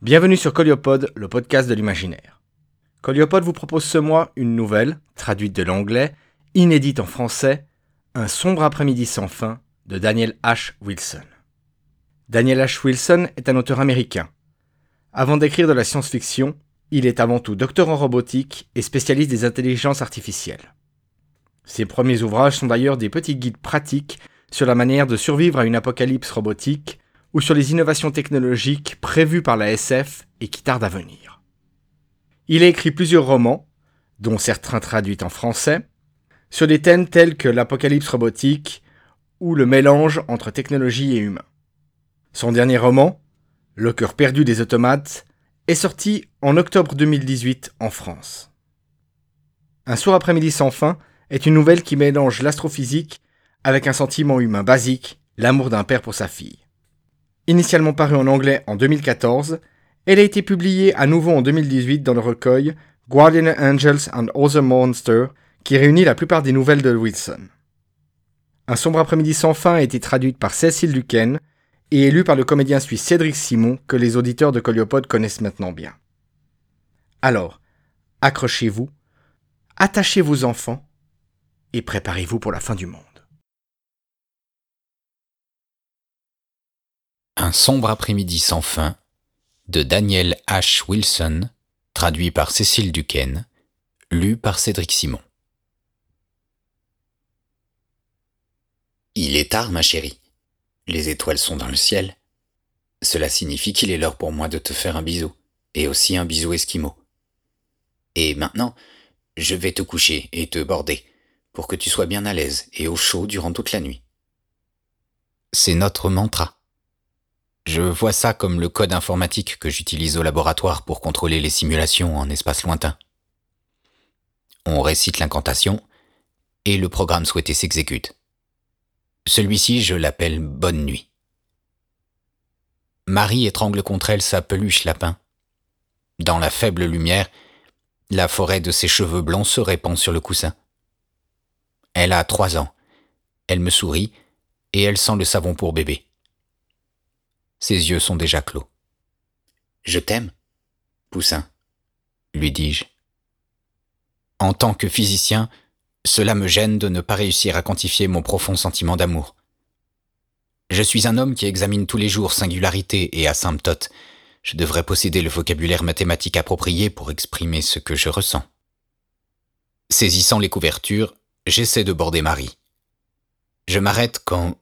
Bienvenue sur Coliopod, le podcast de l'imaginaire. Coliopod vous propose ce mois une nouvelle, traduite de l'anglais, inédite en français, Un sombre après-midi sans fin de Daniel H. Wilson. Daniel H. Wilson est un auteur américain. Avant d'écrire de la science-fiction, il est avant tout docteur en robotique et spécialiste des intelligences artificielles. Ses premiers ouvrages sont d'ailleurs des petits guides pratiques sur la manière de survivre à une apocalypse robotique ou sur les innovations technologiques prévues par la SF et qui tardent à venir. Il a écrit plusieurs romans, dont certains traduits en français, sur des thèmes tels que l'apocalypse robotique ou le mélange entre technologie et humain. Son dernier roman, Le cœur perdu des automates, est sorti en octobre 2018 en France. Un soir après-midi sans fin est une nouvelle qui mélange l'astrophysique avec un sentiment humain basique, l'amour d'un père pour sa fille. Initialement parue en anglais en 2014, elle a été publiée à nouveau en 2018 dans le recueil Guardian Angels and Other Monsters, qui réunit la plupart des nouvelles de Wilson. Un sombre après-midi sans fin a été traduite par Cécile Duquesne et est lue par le comédien suisse Cédric Simon, que les auditeurs de Coliopode connaissent maintenant bien. Alors, accrochez-vous, attachez vos enfants et préparez-vous pour la fin du monde. Un sombre après-midi sans fin de Daniel H. Wilson, traduit par Cécile Duquesne, lu par Cédric Simon. Il est tard, ma chérie. Les étoiles sont dans le ciel. Cela signifie qu'il est l'heure pour moi de te faire un bisou, et aussi un bisou esquimau. Et maintenant, je vais te coucher et te border, pour que tu sois bien à l'aise et au chaud durant toute la nuit. C'est notre mantra. Je vois ça comme le code informatique que j'utilise au laboratoire pour contrôler les simulations en espace lointain. On récite l'incantation et le programme souhaité s'exécute. Celui-ci, je l'appelle Bonne nuit. Marie étrangle contre elle sa peluche lapin. Dans la faible lumière, la forêt de ses cheveux blancs se répand sur le coussin. Elle a trois ans. Elle me sourit et elle sent le savon pour bébé. Ses yeux sont déjà clos. Je t'aime, Poussin, lui dis-je. En tant que physicien, cela me gêne de ne pas réussir à quantifier mon profond sentiment d'amour. Je suis un homme qui examine tous les jours singularité et asymptote. Je devrais posséder le vocabulaire mathématique approprié pour exprimer ce que je ressens. Saisissant les couvertures, j'essaie de border Marie. Je m'arrête quand,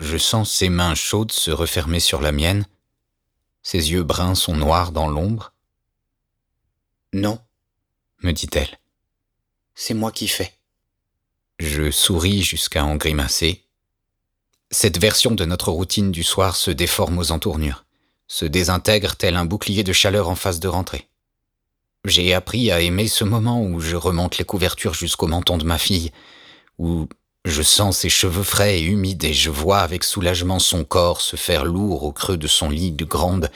je sens ses mains chaudes se refermer sur la mienne. Ses yeux bruns sont noirs dans l'ombre. Non, me dit-elle. C'est moi qui fais. Je souris jusqu'à en grimacer. Cette version de notre routine du soir se déforme aux entournures, se désintègre tel un bouclier de chaleur en face de rentrée. J'ai appris à aimer ce moment où je remonte les couvertures jusqu'au menton de ma fille, où je sens ses cheveux frais et humides et je vois avec soulagement son corps se faire lourd au creux de son lit de grande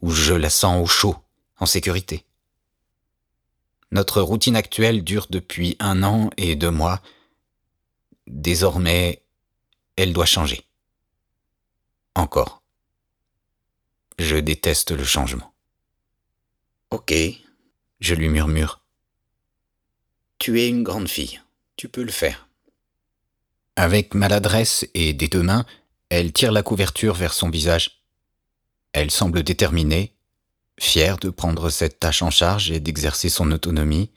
où je la sens au chaud, en sécurité. Notre routine actuelle dure depuis un an et deux mois. Désormais, elle doit changer. Encore. Je déteste le changement. Ok, je lui murmure. Tu es une grande fille, tu peux le faire. Avec maladresse et des deux mains, elle tire la couverture vers son visage. Elle semble déterminée, fière de prendre cette tâche en charge et d'exercer son autonomie.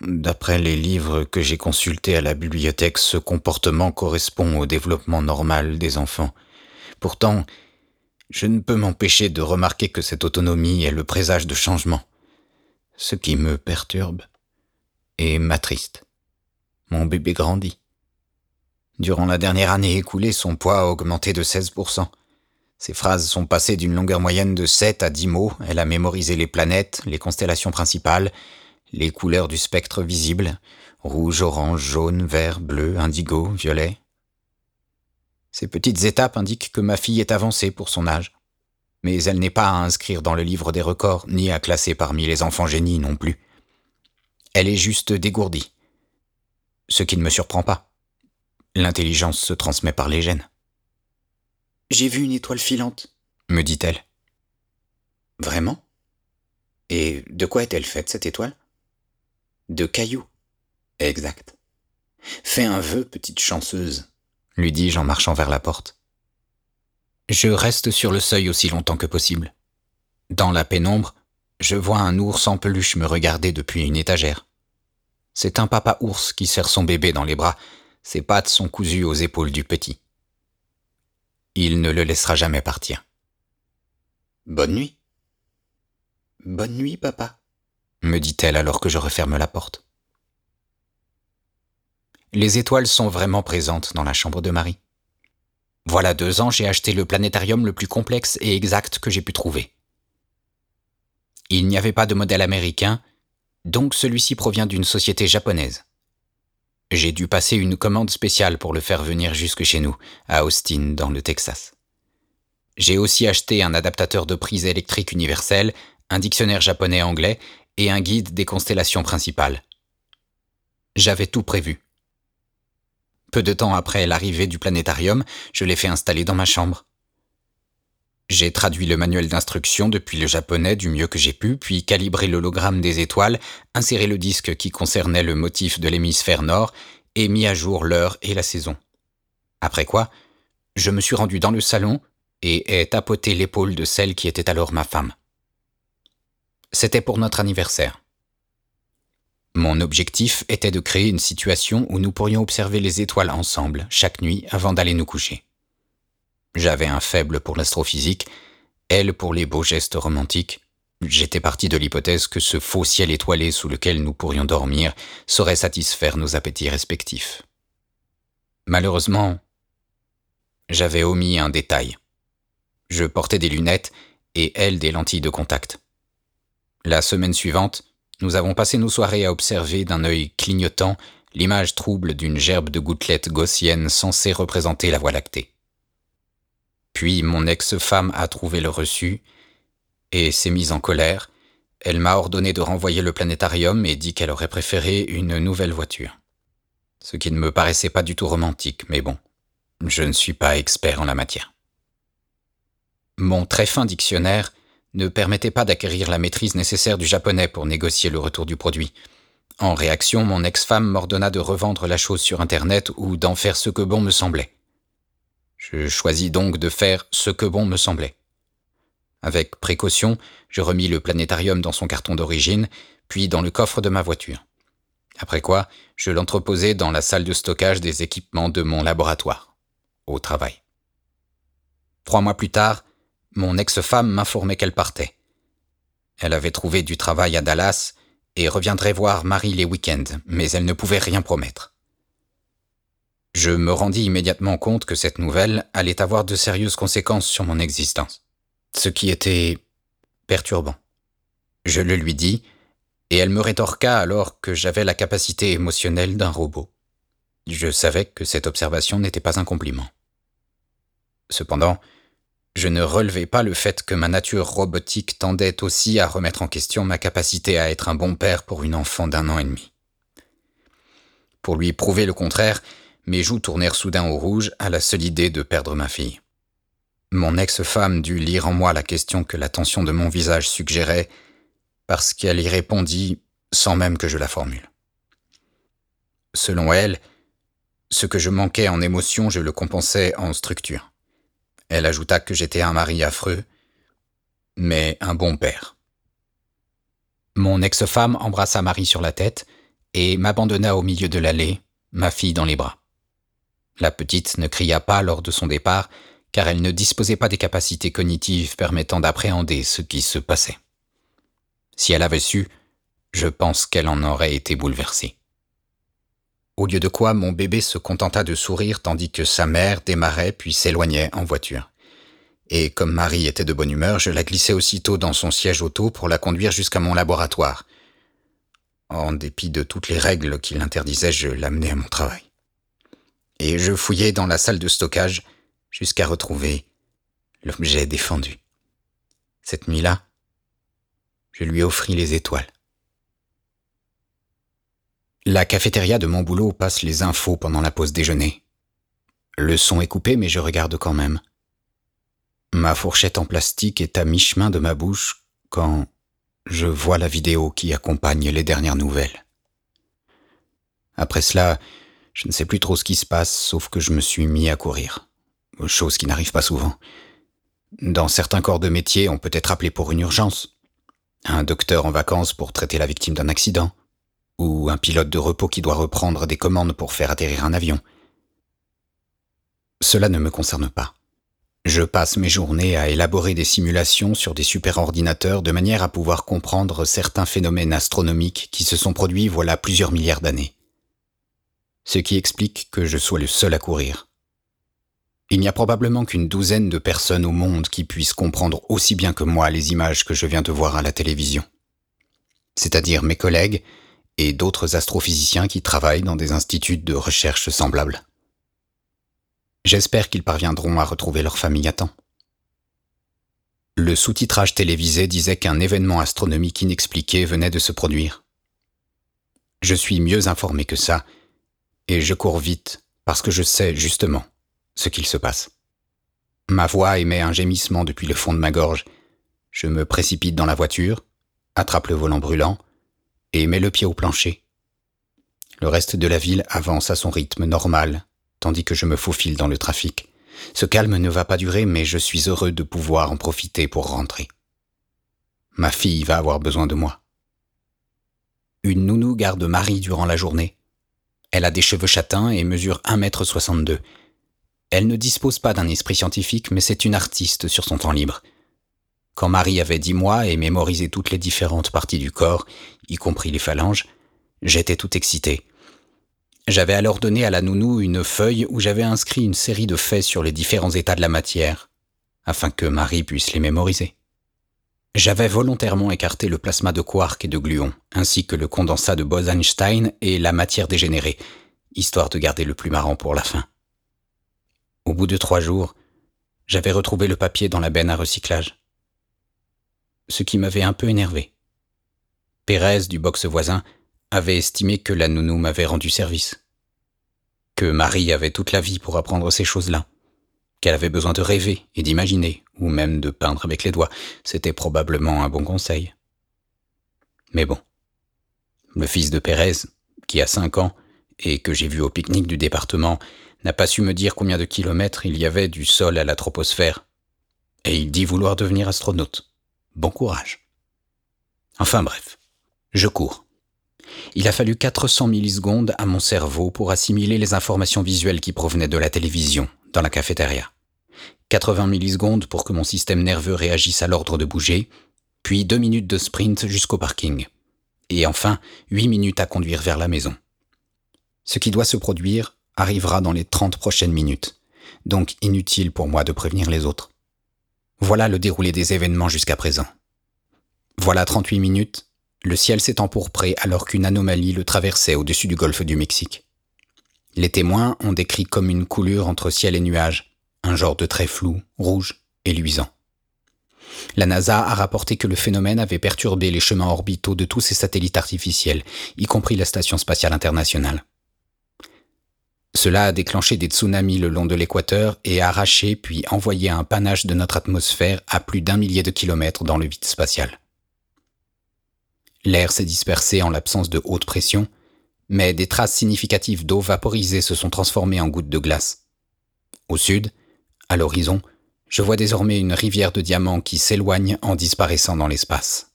D'après les livres que j'ai consultés à la bibliothèque, ce comportement correspond au développement normal des enfants. Pourtant, je ne peux m'empêcher de remarquer que cette autonomie est le présage de changement, ce qui me perturbe et m'attriste. Mon bébé grandit. Durant la dernière année écoulée, son poids a augmenté de 16%. Ses phrases sont passées d'une longueur moyenne de 7 à 10 mots. Elle a mémorisé les planètes, les constellations principales, les couleurs du spectre visible, rouge, orange, jaune, vert, bleu, indigo, violet. Ces petites étapes indiquent que ma fille est avancée pour son âge. Mais elle n'est pas à inscrire dans le livre des records, ni à classer parmi les enfants génies non plus. Elle est juste dégourdie. Ce qui ne me surprend pas. L'intelligence se transmet par les gènes. J'ai vu une étoile filante, me dit-elle. Vraiment? Et de quoi est-elle faite, cette étoile? De cailloux. Exact. Fais un vœu, petite chanceuse, lui dis-je en marchant vers la porte. Je reste sur le seuil aussi longtemps que possible. Dans la pénombre, je vois un ours en peluche me regarder depuis une étagère. C'est un papa ours qui serre son bébé dans les bras, ses pattes sont cousues aux épaules du petit. Il ne le laissera jamais partir. Bonne nuit. Bonne nuit, papa, me dit-elle alors que je referme la porte. Les étoiles sont vraiment présentes dans la chambre de Marie. Voilà deux ans, j'ai acheté le planétarium le plus complexe et exact que j'ai pu trouver. Il n'y avait pas de modèle américain, donc celui-ci provient d'une société japonaise. J'ai dû passer une commande spéciale pour le faire venir jusque chez nous, à Austin, dans le Texas. J'ai aussi acheté un adaptateur de prise électrique universelle, un dictionnaire japonais-anglais et un guide des constellations principales. J'avais tout prévu. Peu de temps après l'arrivée du planétarium, je l'ai fait installer dans ma chambre. J'ai traduit le manuel d'instruction depuis le japonais du mieux que j'ai pu, puis calibré l'hologramme des étoiles, inséré le disque qui concernait le motif de l'hémisphère nord et mis à jour l'heure et la saison. Après quoi, je me suis rendu dans le salon et ai tapoté l'épaule de celle qui était alors ma femme. C'était pour notre anniversaire. Mon objectif était de créer une situation où nous pourrions observer les étoiles ensemble chaque nuit avant d'aller nous coucher. J'avais un faible pour l'astrophysique, elle pour les beaux gestes romantiques. J'étais parti de l'hypothèse que ce faux ciel étoilé sous lequel nous pourrions dormir saurait satisfaire nos appétits respectifs. Malheureusement, j'avais omis un détail. Je portais des lunettes et elle des lentilles de contact. La semaine suivante, nous avons passé nos soirées à observer d'un œil clignotant l'image trouble d'une gerbe de gouttelettes gaussiennes censée représenter la Voie lactée. Puis mon ex-femme a trouvé le reçu et s'est mise en colère. Elle m'a ordonné de renvoyer le planétarium et dit qu'elle aurait préféré une nouvelle voiture. Ce qui ne me paraissait pas du tout romantique, mais bon, je ne suis pas expert en la matière. Mon très fin dictionnaire ne permettait pas d'acquérir la maîtrise nécessaire du japonais pour négocier le retour du produit. En réaction, mon ex-femme m'ordonna de revendre la chose sur Internet ou d'en faire ce que bon me semblait. Je choisis donc de faire ce que bon me semblait. Avec précaution, je remis le planétarium dans son carton d'origine, puis dans le coffre de ma voiture. Après quoi, je l'entreposai dans la salle de stockage des équipements de mon laboratoire, au travail. Trois mois plus tard, mon ex-femme m'informait qu'elle partait. Elle avait trouvé du travail à Dallas et reviendrait voir Marie les week-ends, mais elle ne pouvait rien promettre. Je me rendis immédiatement compte que cette nouvelle allait avoir de sérieuses conséquences sur mon existence, ce qui était perturbant. Je le lui dis, et elle me rétorqua alors que j'avais la capacité émotionnelle d'un robot. Je savais que cette observation n'était pas un compliment. Cependant, je ne relevais pas le fait que ma nature robotique tendait aussi à remettre en question ma capacité à être un bon père pour une enfant d'un an et demi. Pour lui prouver le contraire, mes joues tournèrent soudain au rouge à la seule idée de perdre ma fille. Mon ex-femme dut lire en moi la question que la tension de mon visage suggérait, parce qu'elle y répondit sans même que je la formule. Selon elle, ce que je manquais en émotion, je le compensais en structure. Elle ajouta que j'étais un mari affreux, mais un bon père. Mon ex-femme embrassa Marie sur la tête et m'abandonna au milieu de l'allée, ma fille dans les bras. La petite ne cria pas lors de son départ, car elle ne disposait pas des capacités cognitives permettant d'appréhender ce qui se passait. Si elle avait su, je pense qu'elle en aurait été bouleversée. Au lieu de quoi, mon bébé se contenta de sourire tandis que sa mère démarrait puis s'éloignait en voiture. Et comme Marie était de bonne humeur, je la glissai aussitôt dans son siège auto pour la conduire jusqu'à mon laboratoire. En dépit de toutes les règles qui l'interdisaient, je l'amenai à mon travail et je fouillai dans la salle de stockage jusqu'à retrouver l'objet défendu. Cette nuit-là, je lui offris les étoiles. La cafétéria de mon boulot passe les infos pendant la pause déjeuner. Le son est coupé, mais je regarde quand même. Ma fourchette en plastique est à mi-chemin de ma bouche quand je vois la vidéo qui accompagne les dernières nouvelles. Après cela, je ne sais plus trop ce qui se passe, sauf que je me suis mis à courir. Chose qui n'arrive pas souvent. Dans certains corps de métier, on peut être appelé pour une urgence. Un docteur en vacances pour traiter la victime d'un accident. Ou un pilote de repos qui doit reprendre des commandes pour faire atterrir un avion. Cela ne me concerne pas. Je passe mes journées à élaborer des simulations sur des superordinateurs de manière à pouvoir comprendre certains phénomènes astronomiques qui se sont produits voilà plusieurs milliards d'années. Ce qui explique que je sois le seul à courir. Il n'y a probablement qu'une douzaine de personnes au monde qui puissent comprendre aussi bien que moi les images que je viens de voir à la télévision. C'est-à-dire mes collègues et d'autres astrophysiciens qui travaillent dans des instituts de recherche semblables. J'espère qu'ils parviendront à retrouver leur famille à temps. Le sous-titrage télévisé disait qu'un événement astronomique inexpliqué venait de se produire. Je suis mieux informé que ça, et je cours vite parce que je sais justement ce qu'il se passe. Ma voix émet un gémissement depuis le fond de ma gorge. Je me précipite dans la voiture, attrape le volant brûlant, et mets le pied au plancher. Le reste de la ville avance à son rythme normal, tandis que je me faufile dans le trafic. Ce calme ne va pas durer, mais je suis heureux de pouvoir en profiter pour rentrer. Ma fille va avoir besoin de moi. Une nounou garde Marie durant la journée. Elle a des cheveux châtains et mesure 1m62. Elle ne dispose pas d'un esprit scientifique, mais c'est une artiste sur son temps libre. Quand Marie avait dix mois et mémorisait toutes les différentes parties du corps, y compris les phalanges, j'étais tout excité. J'avais alors donné à la nounou une feuille où j'avais inscrit une série de faits sur les différents états de la matière, afin que Marie puisse les mémoriser. J'avais volontairement écarté le plasma de quark et de gluon, ainsi que le condensat de Bose-Einstein et la matière dégénérée, histoire de garder le plus marrant pour la fin. Au bout de trois jours, j'avais retrouvé le papier dans la benne à recyclage. Ce qui m'avait un peu énervé. Pérez du box voisin avait estimé que la nounou m'avait rendu service. Que Marie avait toute la vie pour apprendre ces choses-là. Qu'elle avait besoin de rêver et d'imaginer, ou même de peindre avec les doigts. C'était probablement un bon conseil. Mais bon. Le fils de Pérez, qui a cinq ans, et que j'ai vu au pique-nique du département, n'a pas su me dire combien de kilomètres il y avait du sol à la troposphère. Et il dit vouloir devenir astronaute. Bon courage. Enfin bref, je cours. Il a fallu 400 millisecondes à mon cerveau pour assimiler les informations visuelles qui provenaient de la télévision, dans la cafétéria. 80 millisecondes pour que mon système nerveux réagisse à l'ordre de bouger, puis 2 minutes de sprint jusqu'au parking. Et enfin, 8 minutes à conduire vers la maison. Ce qui doit se produire arrivera dans les 30 prochaines minutes, donc inutile pour moi de prévenir les autres. Voilà le déroulé des événements jusqu'à présent. Voilà 38 minutes le ciel s'est empourpré alors qu'une anomalie le traversait au-dessus du golfe du Mexique. Les témoins ont décrit comme une coulure entre ciel et nuages, un genre de trait flou, rouge et luisant. La NASA a rapporté que le phénomène avait perturbé les chemins orbitaux de tous ses satellites artificiels, y compris la Station spatiale internationale. Cela a déclenché des tsunamis le long de l'équateur et a arraché puis envoyé un panache de notre atmosphère à plus d'un millier de kilomètres dans le vide spatial. L'air s'est dispersé en l'absence de haute pression, mais des traces significatives d'eau vaporisée se sont transformées en gouttes de glace. Au sud, à l'horizon, je vois désormais une rivière de diamants qui s'éloigne en disparaissant dans l'espace.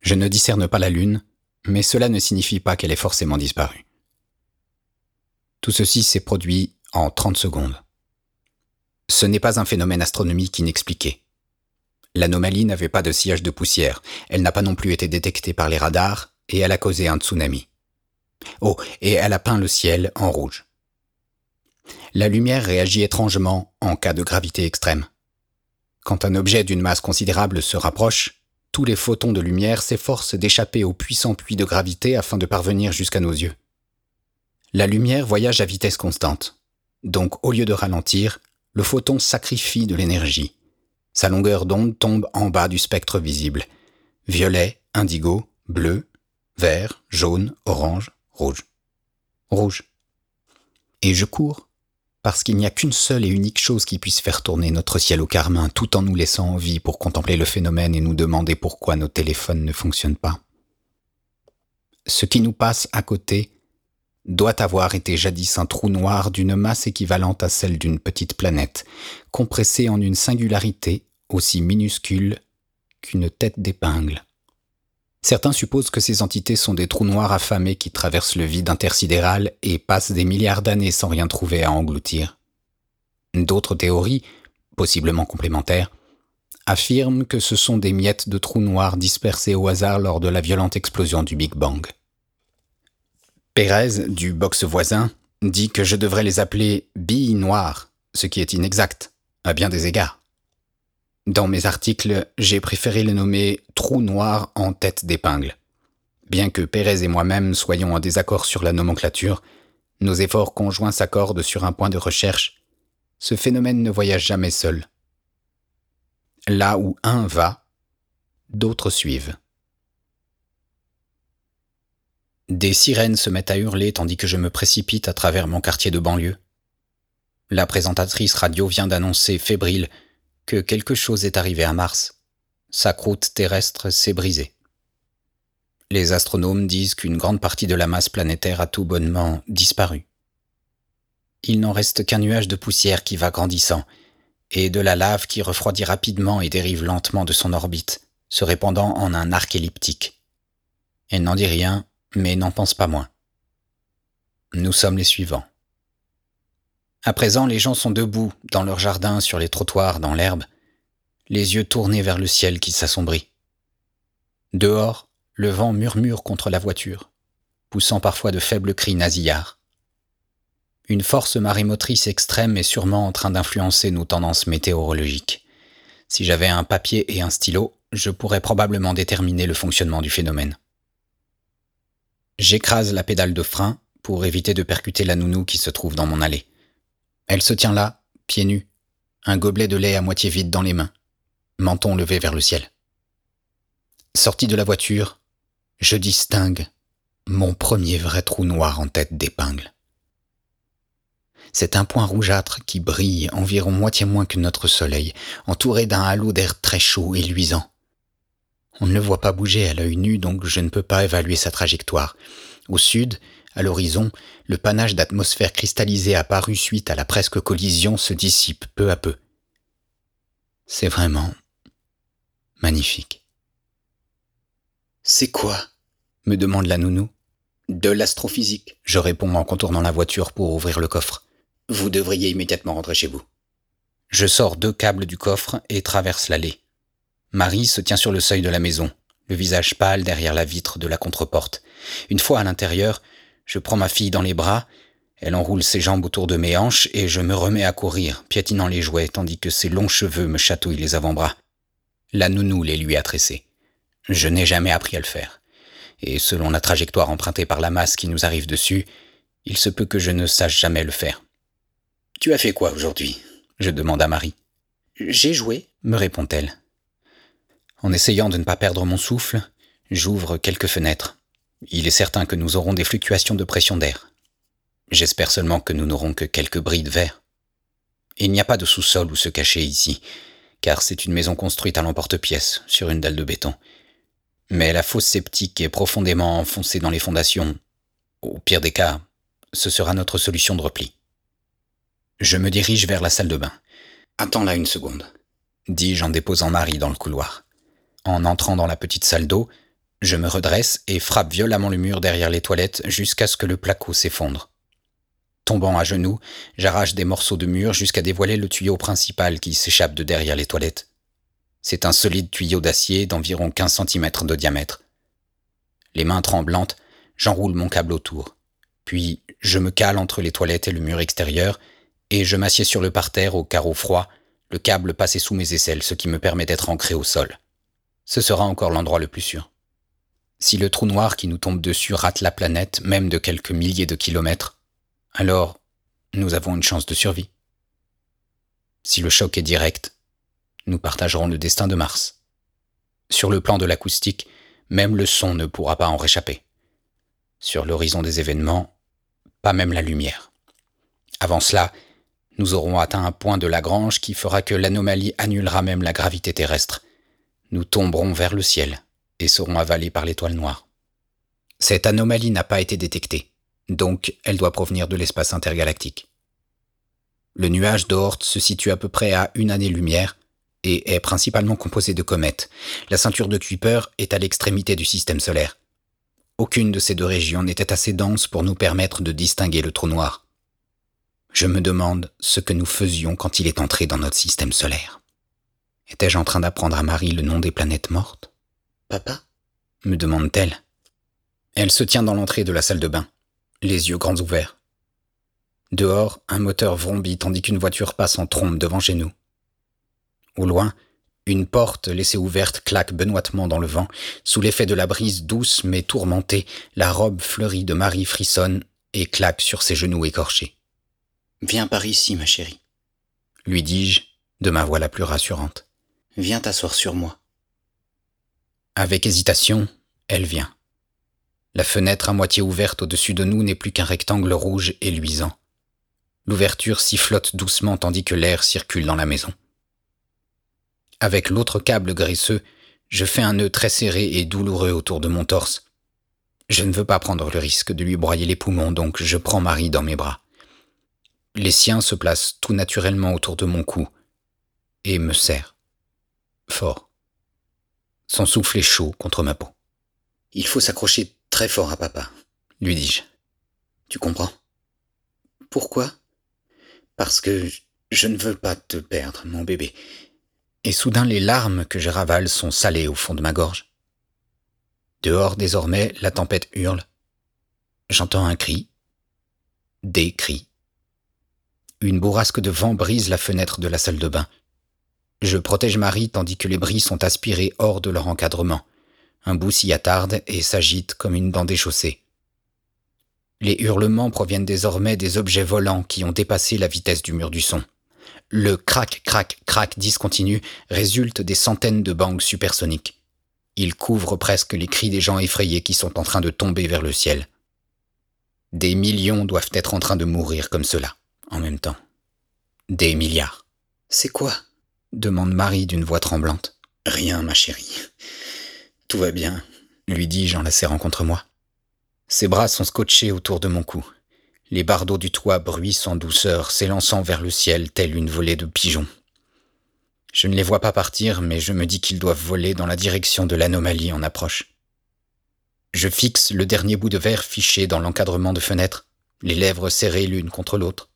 Je ne discerne pas la Lune, mais cela ne signifie pas qu'elle ait forcément disparu. Tout ceci s'est produit en 30 secondes. Ce n'est pas un phénomène astronomique inexpliqué. L'anomalie n'avait pas de sillage de poussière, elle n'a pas non plus été détectée par les radars, et elle a causé un tsunami. Oh, et elle a peint le ciel en rouge. La lumière réagit étrangement en cas de gravité extrême. Quand un objet d'une masse considérable se rapproche, tous les photons de lumière s'efforcent d'échapper au puissant puits de gravité afin de parvenir jusqu'à nos yeux. La lumière voyage à vitesse constante. Donc au lieu de ralentir, le photon sacrifie de l'énergie. Sa longueur d'onde tombe en bas du spectre visible. Violet, indigo, bleu, vert, jaune, orange, rouge. Rouge. Et je cours. Parce qu'il n'y a qu'une seule et unique chose qui puisse faire tourner notre ciel au carmin tout en nous laissant en vie pour contempler le phénomène et nous demander pourquoi nos téléphones ne fonctionnent pas. Ce qui nous passe à côté doit avoir été jadis un trou noir d'une masse équivalente à celle d'une petite planète, compressée en une singularité aussi minuscule qu'une tête d'épingle. Certains supposent que ces entités sont des trous noirs affamés qui traversent le vide intersidéral et passent des milliards d'années sans rien trouver à engloutir. D'autres théories, possiblement complémentaires, affirment que ce sont des miettes de trous noirs dispersés au hasard lors de la violente explosion du Big Bang. Pérez, du box voisin, dit que je devrais les appeler billes noires, ce qui est inexact, à bien des égards. Dans mes articles, j'ai préféré le nommer trou noir en tête d'épingle. Bien que Pérez et moi-même soyons en désaccord sur la nomenclature, nos efforts conjoints s'accordent sur un point de recherche. Ce phénomène ne voyage jamais seul. Là où un va, d'autres suivent. Des sirènes se mettent à hurler tandis que je me précipite à travers mon quartier de banlieue. La présentatrice radio vient d'annoncer fébrile que quelque chose est arrivé à Mars. Sa croûte terrestre s'est brisée. Les astronomes disent qu'une grande partie de la masse planétaire a tout bonnement disparu. Il n'en reste qu'un nuage de poussière qui va grandissant, et de la lave qui refroidit rapidement et dérive lentement de son orbite, se répandant en un arc elliptique. Elle n'en dit rien, mais n'en pense pas moins. Nous sommes les suivants. À présent, les gens sont debout, dans leur jardin, sur les trottoirs, dans l'herbe, les yeux tournés vers le ciel qui s'assombrit. Dehors, le vent murmure contre la voiture, poussant parfois de faibles cris nasillards. Une force marémotrice extrême est sûrement en train d'influencer nos tendances météorologiques. Si j'avais un papier et un stylo, je pourrais probablement déterminer le fonctionnement du phénomène. J'écrase la pédale de frein pour éviter de percuter la nounou qui se trouve dans mon allée. Elle se tient là, pieds nus, un gobelet de lait à moitié vide dans les mains, menton levé vers le ciel. Sorti de la voiture, je distingue mon premier vrai trou noir en tête d'épingle. C'est un point rougeâtre qui brille environ moitié moins que notre soleil, entouré d'un halo d'air très chaud et luisant. On ne le voit pas bouger à l'œil nu, donc je ne peux pas évaluer sa trajectoire. Au sud, à l'horizon, le panache d'atmosphère cristallisée apparu suite à la presque collision se dissipe peu à peu. C'est vraiment magnifique. C'est quoi? Me demande la nounou. De l'astrophysique, je réponds en contournant la voiture pour ouvrir le coffre. Vous devriez immédiatement rentrer chez vous. Je sors deux câbles du coffre et traverse l'allée. Marie se tient sur le seuil de la maison, le visage pâle derrière la vitre de la contreporte. Une fois à l'intérieur, je prends ma fille dans les bras, elle enroule ses jambes autour de mes hanches et je me remets à courir, piétinant les jouets tandis que ses longs cheveux me chatouillent les avant-bras. La nounou les lui a tressés. Je n'ai jamais appris à le faire. Et selon la trajectoire empruntée par la masse qui nous arrive dessus, il se peut que je ne sache jamais le faire. Tu as fait quoi aujourd'hui? Je demande à Marie. J'ai joué, me répond-elle. En essayant de ne pas perdre mon souffle, j'ouvre quelques fenêtres. Il est certain que nous aurons des fluctuations de pression d'air. J'espère seulement que nous n'aurons que quelques bris de verre. Il n'y a pas de sous-sol où se cacher ici, car c'est une maison construite à l'emporte-pièce, sur une dalle de béton. Mais la fosse sceptique est profondément enfoncée dans les fondations. Au pire des cas, ce sera notre solution de repli. Je me dirige vers la salle de bain. Attends là une seconde, dis-je en déposant Marie dans le couloir. En entrant dans la petite salle d'eau, je me redresse et frappe violemment le mur derrière les toilettes jusqu'à ce que le placo s'effondre. Tombant à genoux, j'arrache des morceaux de mur jusqu'à dévoiler le tuyau principal qui s'échappe de derrière les toilettes. C'est un solide tuyau d'acier d'environ 15 cm de diamètre. Les mains tremblantes, j'enroule mon câble autour. Puis je me cale entre les toilettes et le mur extérieur, et je m'assieds sur le parterre au carreau froid, le câble passé sous mes aisselles, ce qui me permet d'être ancré au sol. Ce sera encore l'endroit le plus sûr. Si le trou noir qui nous tombe dessus rate la planète, même de quelques milliers de kilomètres, alors nous avons une chance de survie. Si le choc est direct, nous partagerons le destin de Mars. Sur le plan de l'acoustique, même le son ne pourra pas en réchapper. Sur l'horizon des événements, pas même la lumière. Avant cela, Nous aurons atteint un point de Lagrange qui fera que l'anomalie annulera même la gravité terrestre. Nous tomberons vers le ciel et serons avalés par l'étoile noire. Cette anomalie n'a pas été détectée, donc elle doit provenir de l'espace intergalactique. Le nuage d'Oort se situe à peu près à une année-lumière et est principalement composé de comètes. La ceinture de Kuiper est à l'extrémité du système solaire. Aucune de ces deux régions n'était assez dense pour nous permettre de distinguer le trou noir. Je me demande ce que nous faisions quand il est entré dans notre système solaire. Étais-je en train d'apprendre à Marie le nom des planètes mortes? Papa? me demande-t-elle. Elle se tient dans l'entrée de la salle de bain, les yeux grands ouverts. Dehors, un moteur vrombit tandis qu'une voiture passe en trombe devant chez nous. Au loin, une porte laissée ouverte claque benoîtement dans le vent. Sous l'effet de la brise douce mais tourmentée, la robe fleurie de Marie frissonne et claque sur ses genoux écorchés. Viens par ici, ma chérie. Lui dis-je, de ma voix la plus rassurante. Viens t'asseoir sur moi. Avec hésitation, elle vient. La fenêtre à moitié ouverte au-dessus de nous n'est plus qu'un rectangle rouge et luisant. L'ouverture sifflote doucement tandis que l'air circule dans la maison. Avec l'autre câble graisseux, je fais un nœud très serré et douloureux autour de mon torse. Je ne veux pas prendre le risque de lui broyer les poumons, donc je prends Marie dans mes bras. Les siens se placent tout naturellement autour de mon cou et me serrent. Fort. Son souffle est chaud contre ma peau. Il faut s'accrocher très fort à papa, lui dis-je. Tu comprends? Pourquoi? Parce que je ne veux pas te perdre, mon bébé, et soudain les larmes que je ravale sont salées au fond de ma gorge. Dehors désormais, la tempête hurle. J'entends un cri. Des cris. Une bourrasque de vent brise la fenêtre de la salle de bain. Je protège Marie tandis que les bris sont aspirés hors de leur encadrement. Un bout s'y attarde et s'agite comme une dent déchaussée. Les hurlements proviennent désormais des objets volants qui ont dépassé la vitesse du mur du son. Le crac, crac, crac discontinu résulte des centaines de bangs supersoniques. Il couvre presque les cris des gens effrayés qui sont en train de tomber vers le ciel. Des millions doivent être en train de mourir comme cela, en même temps. Des milliards. C'est quoi? Demande Marie d'une voix tremblante. Rien, ma chérie. Tout va bien, lui dis-je en la serrant contre moi. Ses bras sont scotchés autour de mon cou. Les bardeaux du toit bruissent en douceur, s'élançant vers le ciel telle une volée de pigeons. Je ne les vois pas partir, mais je me dis qu'ils doivent voler dans la direction de l'anomalie en approche. Je fixe le dernier bout de verre fiché dans l'encadrement de fenêtre, les lèvres serrées l'une contre l'autre.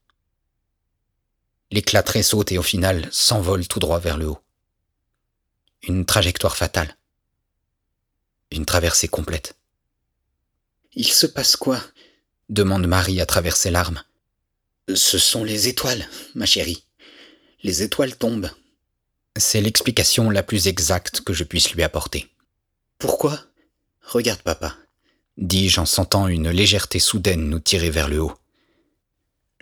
L'éclat saute et au final s'envole tout droit vers le haut. Une trajectoire fatale. Une traversée complète. Il se passe quoi? Demande Marie à travers ses larmes. Ce sont les étoiles, ma chérie. Les étoiles tombent. C'est l'explication la plus exacte que je puisse lui apporter. Pourquoi? Regarde papa, dis-je en sentant une légèreté soudaine nous tirer vers le haut.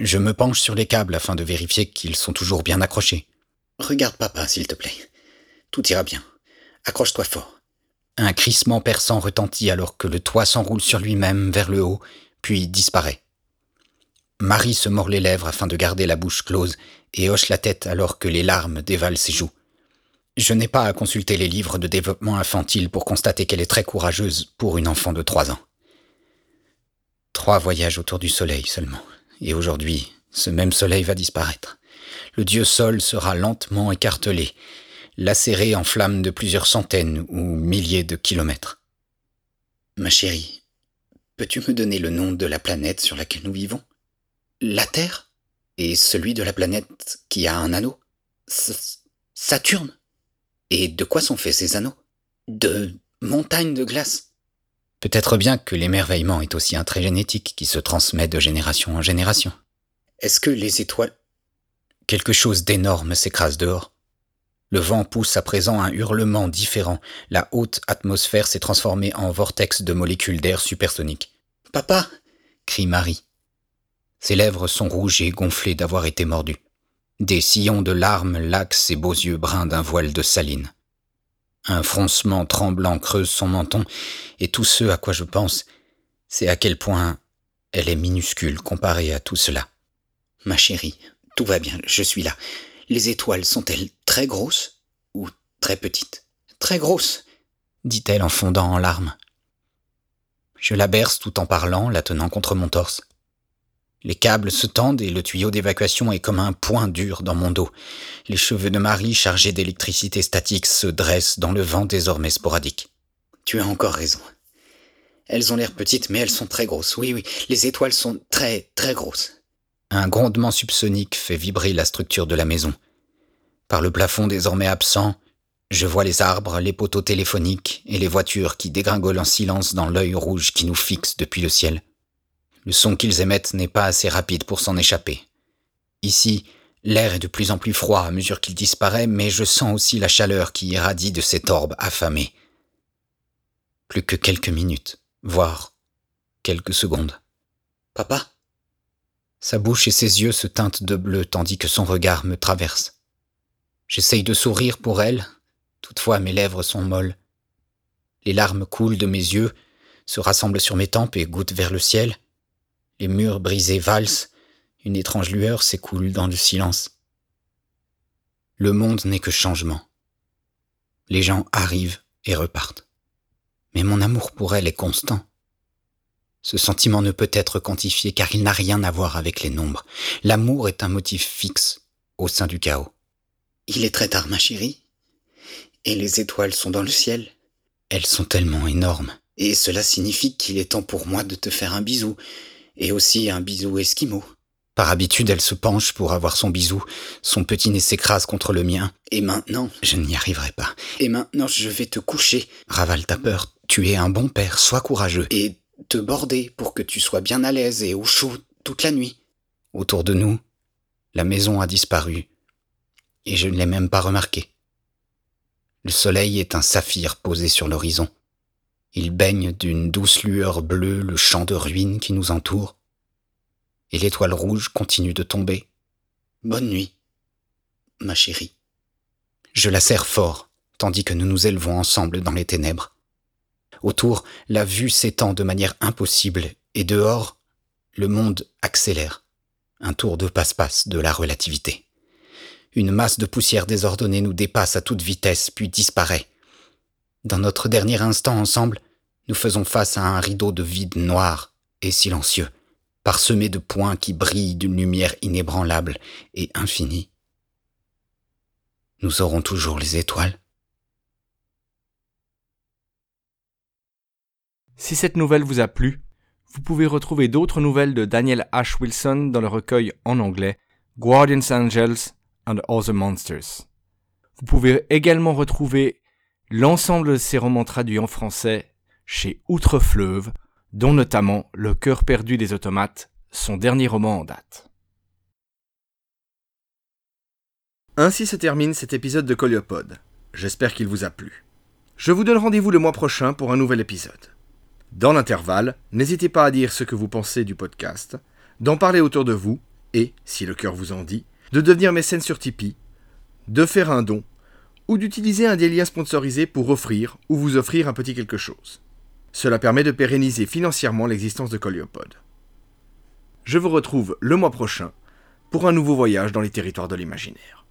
Je me penche sur les câbles afin de vérifier qu'ils sont toujours bien accrochés. Regarde papa, s'il te plaît. Tout ira bien. Accroche-toi fort. Un crissement perçant retentit alors que le toit s'enroule sur lui-même vers le haut puis disparaît. Marie se mord les lèvres afin de garder la bouche close et hoche la tête alors que les larmes dévalent ses joues. Je n'ai pas à consulter les livres de développement infantile pour constater qu'elle est très courageuse pour une enfant de trois ans. Trois voyages autour du soleil seulement. Et aujourd'hui, ce même soleil va disparaître. Le dieu sol sera lentement écartelé, lacéré en flammes de plusieurs centaines ou milliers de kilomètres. Ma chérie, Peux-tu me donner le nom de la planète sur laquelle nous vivons? La Terre? Et celui de la planète qui a un anneau? Saturne? Et de quoi sont faits ces anneaux? De montagnes de glace? Peut-être bien que l'émerveillement est aussi un trait génétique qui se transmet de génération en génération. Est-ce que les étoiles... Quelque chose d'énorme s'écrase dehors. Le vent pousse à présent un hurlement différent. La haute atmosphère s'est transformée en vortex de molécules d'air supersoniques. Papa crie Marie. Ses lèvres sont rouges et gonflées d'avoir été mordues. Des sillons de larmes laquent ses beaux yeux bruns d'un voile de saline. Un froncement tremblant creuse son menton, et tout ce à quoi je pense, c'est à quel point elle est minuscule comparée à tout cela. Ma chérie, Tout va bien, je suis là. Les étoiles sont-elles très grosses ou très petites? Très grosses, dit-elle en fondant en larmes. Je la berce tout en parlant, la tenant contre mon torse. Les câbles se tendent et le tuyau d'évacuation est comme un point dur dans mon dos. Les cheveux de Marie chargés d'électricité statique se dressent dans le vent désormais sporadique. Tu as encore raison. Elles ont l'air petites, mais elles sont très grosses. Oui, oui, les étoiles sont très, très grosses. Un grondement subsonique fait vibrer la structure de la maison. Par le plafond désormais absent, je vois les arbres, les poteaux téléphoniques et les voitures qui dégringolent en silence dans l'œil rouge qui nous fixe depuis le ciel. Le son qu'ils émettent n'est pas assez rapide pour s'en échapper. Ici, l'air est de plus en plus froid à mesure qu'il disparaît, mais je sens aussi la chaleur qui irradie de cet orbe affamé. Plus que quelques minutes, voire quelques secondes. Papa? Sa bouche et ses yeux se teintent de bleu tandis que son regard me traverse. J'essaye de sourire pour elle, toutefois mes lèvres sont molles. Les larmes coulent de mes yeux, se rassemblent sur mes tempes et goûtent vers le ciel. Les murs brisés valsent, une étrange lueur s'écoule dans le silence. Le monde n'est que changement. Les gens arrivent et repartent. Mais mon amour pour elle est constant. Ce sentiment ne peut être quantifié car il n'a rien à voir avec les nombres. L'amour est un motif fixe au sein du chaos. Il est très tard, ma chérie. Et les étoiles sont dans le ciel. Elles sont tellement énormes. Et cela signifie qu'il est temps pour moi de te faire un bisou. Et aussi un bisou esquimau. Par habitude, elle se penche pour avoir son bisou. Son petit nez s'écrase contre le mien. Et maintenant, je n'y arriverai pas. Et maintenant, je vais te coucher. Ravale ta peur. Tu es un bon père. Sois courageux. Et te border pour que tu sois bien à l'aise et au chaud toute la nuit. Autour de nous, la maison a disparu, et je ne l'ai même pas remarqué. Le soleil est un saphir posé sur l'horizon. Il baigne d'une douce lueur bleue le champ de ruines qui nous entoure, et l'étoile rouge continue de tomber. Bonne nuit, ma chérie. Je la serre fort, tandis que nous nous élevons ensemble dans les ténèbres. Autour, la vue s'étend de manière impossible, et dehors, le monde accélère. Un tour de passe-passe de la relativité. Une masse de poussière désordonnée nous dépasse à toute vitesse, puis disparaît. Dans notre dernier instant ensemble, nous faisons face à un rideau de vide noir et silencieux, parsemé de points qui brillent d'une lumière inébranlable et infinie. Nous aurons toujours les étoiles. Si cette nouvelle vous a plu, vous pouvez retrouver d'autres nouvelles de Daniel H. Wilson dans le recueil en anglais Guardians Angels and Other Monsters. Vous pouvez également retrouver l'ensemble de ses romans traduits en français chez Outre-Fleuve, dont notamment Le cœur perdu des automates, son dernier roman en date. Ainsi se termine cet épisode de Coliopode. J'espère qu'il vous a plu. Je vous donne rendez-vous le mois prochain pour un nouvel épisode. Dans l'intervalle, n'hésitez pas à dire ce que vous pensez du podcast, d'en parler autour de vous et, si le cœur vous en dit, de devenir mécène sur Tipeee, de faire un don ou d'utiliser un des liens sponsorisés pour offrir ou vous offrir un petit quelque chose. Cela permet de pérenniser financièrement l'existence de Coliopod. Je vous retrouve le mois prochain pour un nouveau voyage dans les territoires de l'imaginaire.